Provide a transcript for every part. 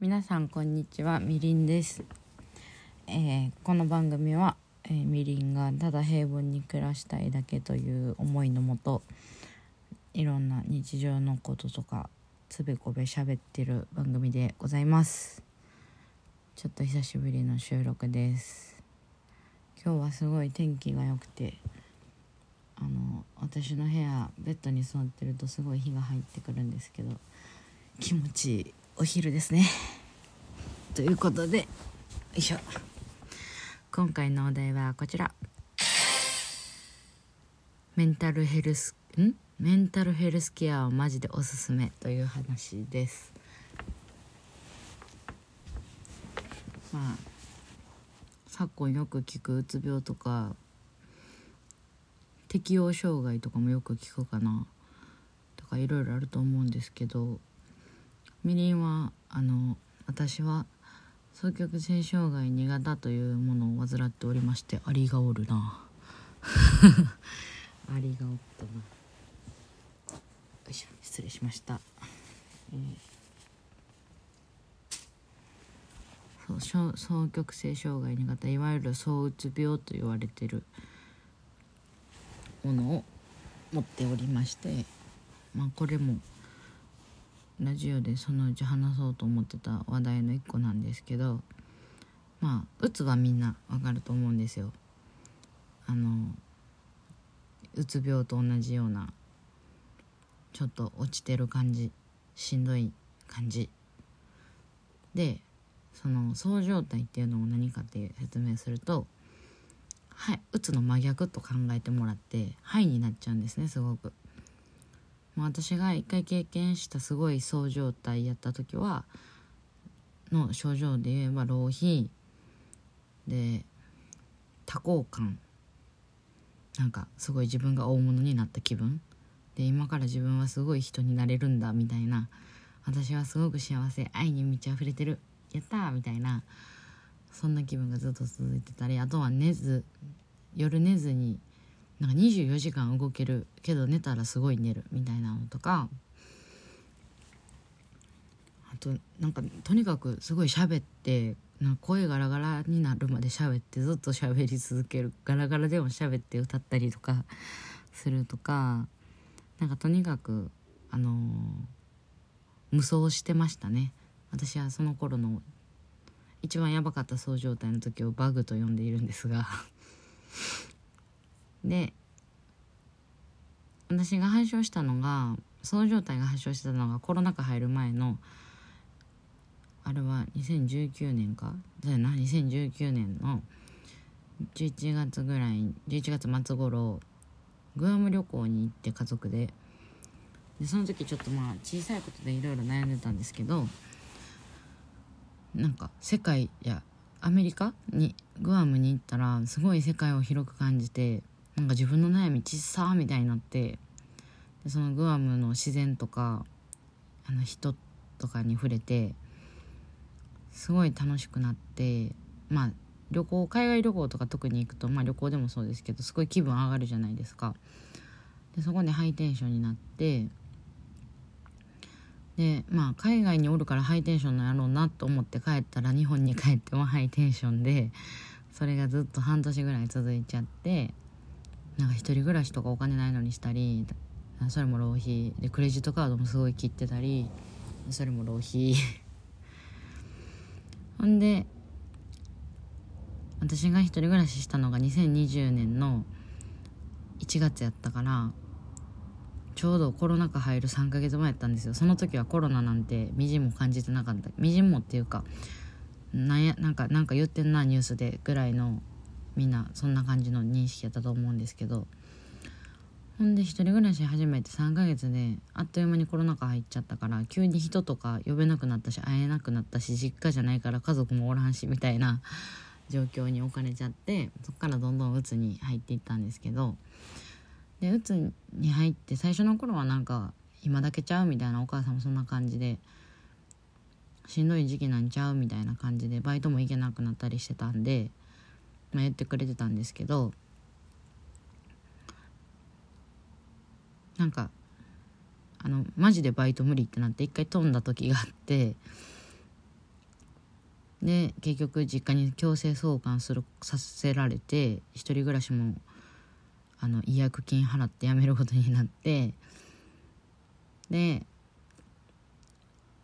皆さんこんにちはみりんです、えーこの番組は、えーみりんがただ平凡に暮らしたいだけという思いのもといろんな日常のこととかつべこべ喋ってる番組でございます。ちょっと久しぶりの収録です。今日はすごい天気が良くてあの私の部屋ベッドに座ってるとすごい日が入ってくるんですけど気持ちいい。お昼ですね。ということでよいしょ。今回のお題はこちら。メンタルヘルスん？メンタルヘルスケアはマジでおすすめという話です。まあ昨今よく聞くうつ病とか適応障害とかもよく聞くかな。とかいろいろあると思うんですけどみりんはあの私は双極性障害2型というものを患っておりましてアリがおるな。アリがおったな。よいしょ失礼しました、えー。そう双極性障害2型いわゆる躁うつ病と言われてるものを持っておりましてまあこれもラジオでそのうち話そうと思ってた話題の一個なんですけどまあうつはみんなわかると思うんですよ。あのうつ病と同じようなちょっと落ちてる感じしんどい感じでそのそう状態っていうのを何かって説明するとはいうつの真逆と考えてもらって「はい」になっちゃうんですねすごく。まあ、私が一回経験したすごいそう状態やった時はの症状で言えば浪費で多幸感。なんかすごい自分が大物になった気分。で今から自分はすごい人になれるんだみたいな。私はすごく幸せ愛に満ち溢れてる。やったーみたいな。そんな気分がずっと続いてたりあとは寝ず夜寝ずになんか24時間動けるけど寝たらすごい寝るみたいなのとかあとなんかとにかくすごい喋ってなんか声ガラガラになるまで喋ってずっと喋り続けるガラガラでも喋って歌ったりとかするとかなんかとにかくあのー無双してましたね。私はその頃の一番やばかったそう状態の時をバグと呼んでいるんですが。で私が発症したのがそう状態が発症してたのがコロナ禍入る前のあれは2019年か？だよな2019年の11月ぐらい11月末頃グアム旅行に行って家族で。でその時ちょっとまあ小さいことでいろいろ悩んでたんですけどなんか世界やアメリカにグアムに行ったらすごい世界を広く感じてなんか自分の悩みちっさみたいになってでそのグアムの自然とかあの人とかに触れてすごい楽しくなってまあ旅行海外旅行とか特に行くとまあ旅行でもそうですけどすごい気分上がるじゃないですか。でそこでハイテンションになってでまあ海外におるからハイテンションなんやろうなと思って帰ったら日本に帰ってもハイテンションでそれがずっと半年ぐらい続いちゃってなんか一人暮らしとかお金ないのにしたりそれも浪費でクレジットカードもすごい切ってたりそれも浪費。ほんで私が一人暮らししたのが2020年の1月やったからちょうどコロナ禍入る3ヶ月前やったんですよ。その時はコロナなんてみじんも感じてなかった。みじんもっていうかなんやなんかなんか言ってんなニュースでぐらいのみんなそんな感じの認識やったと思うんですけど。ほんで一人暮らし始めて3ヶ月であっという間にコロナ禍入っちゃったから急に人とか呼べなくなったし会えなくなったし実家じゃないから家族もおらんしみたいな状況に置かれちゃってそっからどんどん鬱に入っていったんですけど。で鬱に入って最初の頃はなんか今だけちゃうみたいなお母さんもそんな感じでしんどい時期なんちゃうみたいな感じでバイトも行けなくなったりしてたんで、まあ、言ってくれてたんですけどなんかあのマジでバイト無理ってなって一回飛んだ時があってで結局実家に強制送還するさせられて一人暮らしもあの違約金払って辞めることになってで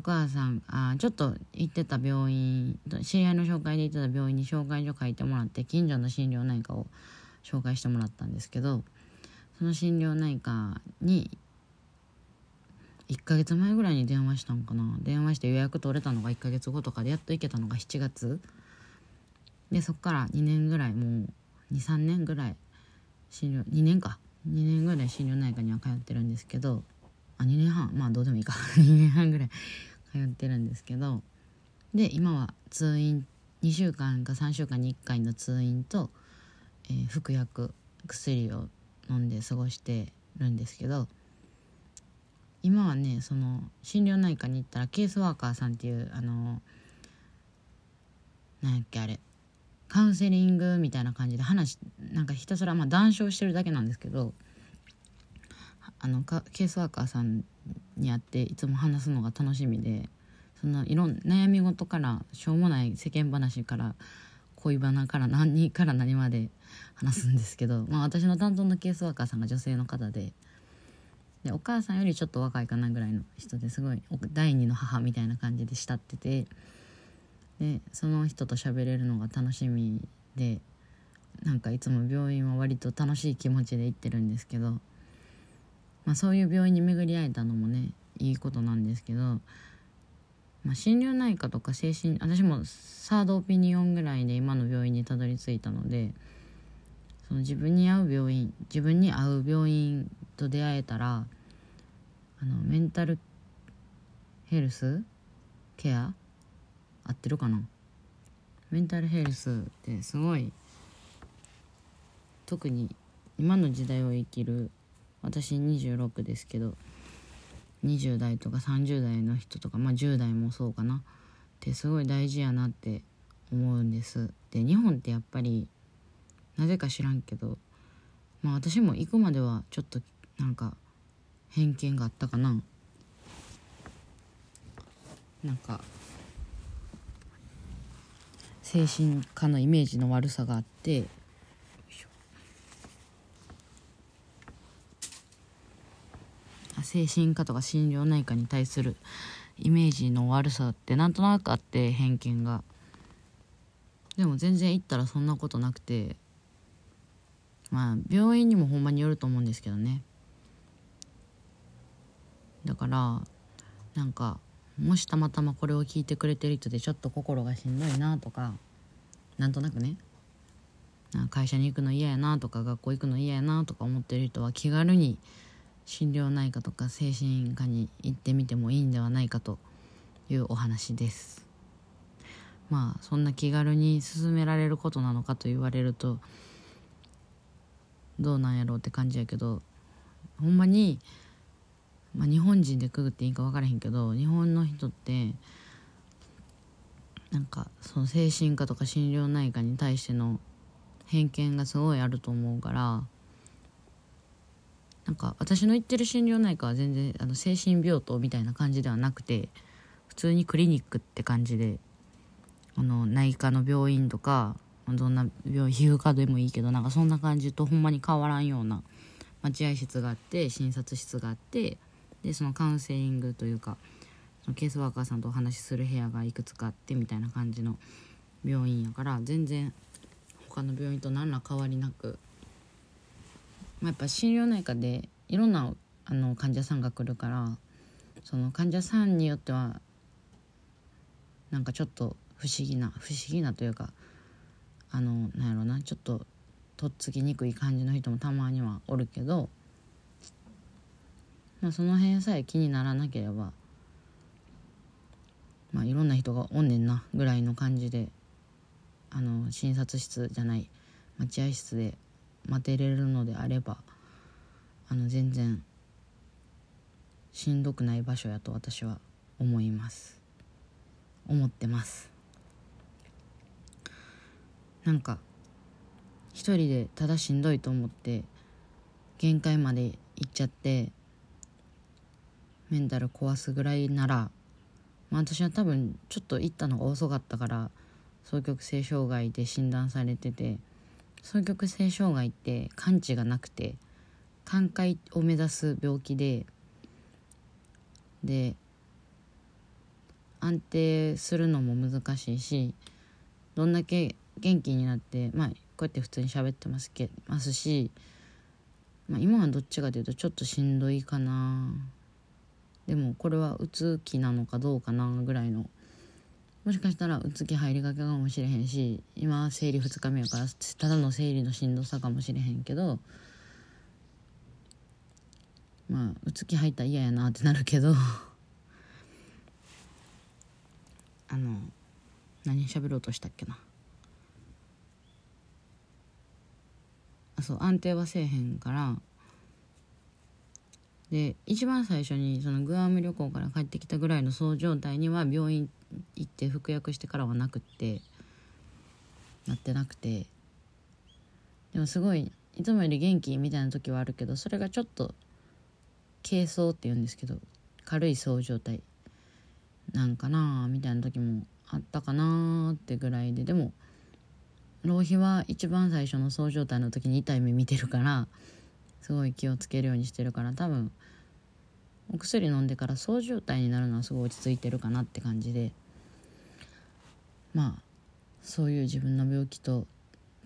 お母さんあちょっと行ってた病院知り合いの紹介で行ってた病院に紹介状書いてもらって近所の心療内科を紹介してもらったんですけどその心療内科に1ヶ月前ぐらいに電話したんかな。電話して予約取れたのが1ヶ月後とかでやっと行けたのが7月。でそっから2年ぐらいもう23年ぐらい診療2年か。2年ぐらい心療内科には通ってるんですけどあ2年半。まあどうでもいいか。2年半ぐらい通ってるんですけどで今は通院2週間か3週間に1回の通院と、えー、服薬薬を飲んで過ごしてるんですけど今はねその心療内科に行ったらケースワーカーさんっていうあの何やっけあれカウンセリングみたいな感じで話なんかひたすらまあ談笑してるだけなんですけどあのケースワーカーさんに会っていつも話すのが楽しみでそのいろん悩み事からしょうもない世間話から恋バナから何から何まで話すんですけど、まあ、私の担当のケースワーカーさんが女性の方ででお母さんよりちょっと若いかなぐらいの人ですごい第二の母みたいな感じで慕っててでその人と喋れるのが楽しみでなんかいつも病院は割と楽しい気持ちで行ってるんですけど、まあ、そういう病院に巡り会えたのもねいいことなんですけど、まあ、心療内科とか精神私もサードオピニオンぐらいで今の病院にたどり着いたのでその自分に合う病院自分に合う病院と出会えたらあのメンタルヘルスケア合ってるかな？メンタルヘルスってすごい特に今の時代を生きる私26ですけど20代とか30代の人とかまあ10代もそうかな。ってすごい大事やなって思うんです。で日本ってやっぱりなぜか知らんけどまあ私も行くまではちょっとなんか偏見があったかな。なんか精神科のイメージの悪さがあって精神科とか心療内科に対するイメージの悪さってなんとなくあって偏見が。でも全然行ったらそんなことなくてまあ病院にもほんまによると思うんですけどね。だからなんかもしたまたまこれを聞いてくれてる人でちょっと心がしんどいなとかなんとなくね。会社に行くの嫌やなとか学校行くの嫌やなとか思ってる人は気軽に心療内科とか精神科に行ってみてもいいんではないかというお話です。まあそんな気軽に進められることなのかと言われるとどうなんやろうって感じやけどほんまに、まあ、日本人でくぐっていいか分からへんけど日本の人ってなんかその精神科とか心療内科に対しての偏見がすごいあると思うからなんか私の行ってる心療内科は全然あの精神病棟みたいな感じではなくて普通にクリニックって感じであの内科の病院とかどんな病院皮膚科でもいいけどなんかそんな感じとほんまに変わらんような待合室があって診察室があってでそのカウンセリングというかそのケースワーカーさんとお話しする部屋がいくつかあってみたいな感じの病院やから全然他の病院と何ら変わりなく、まあ、やっぱ心療内科でいろんなあの患者さんが来るからその患者さんによってはなんかちょっと不思議な不思議なというかあのなんやろなちょっととっつきにくい感じの人もたまにはおるけど、まあ、その辺さえ気にならなければ、まあ、いろんな人がおんねんなぐらいの感じであの診察室じゃない待合室で待てれるのであればあの全然しんどくない場所やと私は思います。思ってます。なんか一人でただしんどいと思って限界まで行っちゃってメンタル壊すぐらいなら、まあ、私は多分ちょっと行ったのが遅かったから双極性障害で診断されてて双極性障害って完治がなくて寛解を目指す病気でで安定するのも難しいしどんだけ元気になってまあこうやって普通に喋ってますけますし、まあ、今はどっちかというとちょっとしんどいかな。でもこれはうつ気なのかどうかなぐらいのもしかしたらうつ気入りがけかもしれへんし今生理2日目やからただの生理のしんどさかもしれへんけどまあうつ気入ったら嫌やなってなるけど。あの何喋ろうとしたっけな。あそう安定はせえへんからで一番最初にそのグアム旅行から帰ってきたぐらいのそう状態には病院行って服薬してからはなくってなってなくて。でもすごいいつもより元気みたいな時はあるけどそれがちょっと軽装って言うんですけど軽いそう状態なんかなみたいな時もあったかなってぐらいで。でも浪費は一番最初のそう状態の時に痛い目見てるからすごい気をつけるようにしてるから多分お薬飲んでからそう状態になるのはすごい落ち着いてるかなって感じで。まあそういう自分の病気と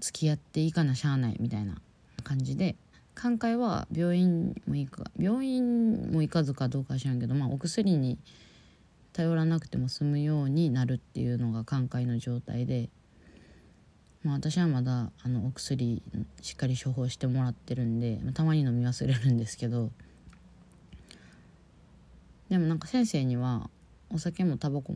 付き合っていいかなしゃあないみたいな感じで。寛解は病院も行か病院も行かずかどうかは知らんけど、まあ、お薬に頼らなくても済むようになるっていうのが寛解の状態で、まあ、私はまだあのお薬しっかり処方してもらってるんで、まあ、たまに飲み忘れるんですけど。でもなんか先生にはお酒もタバコも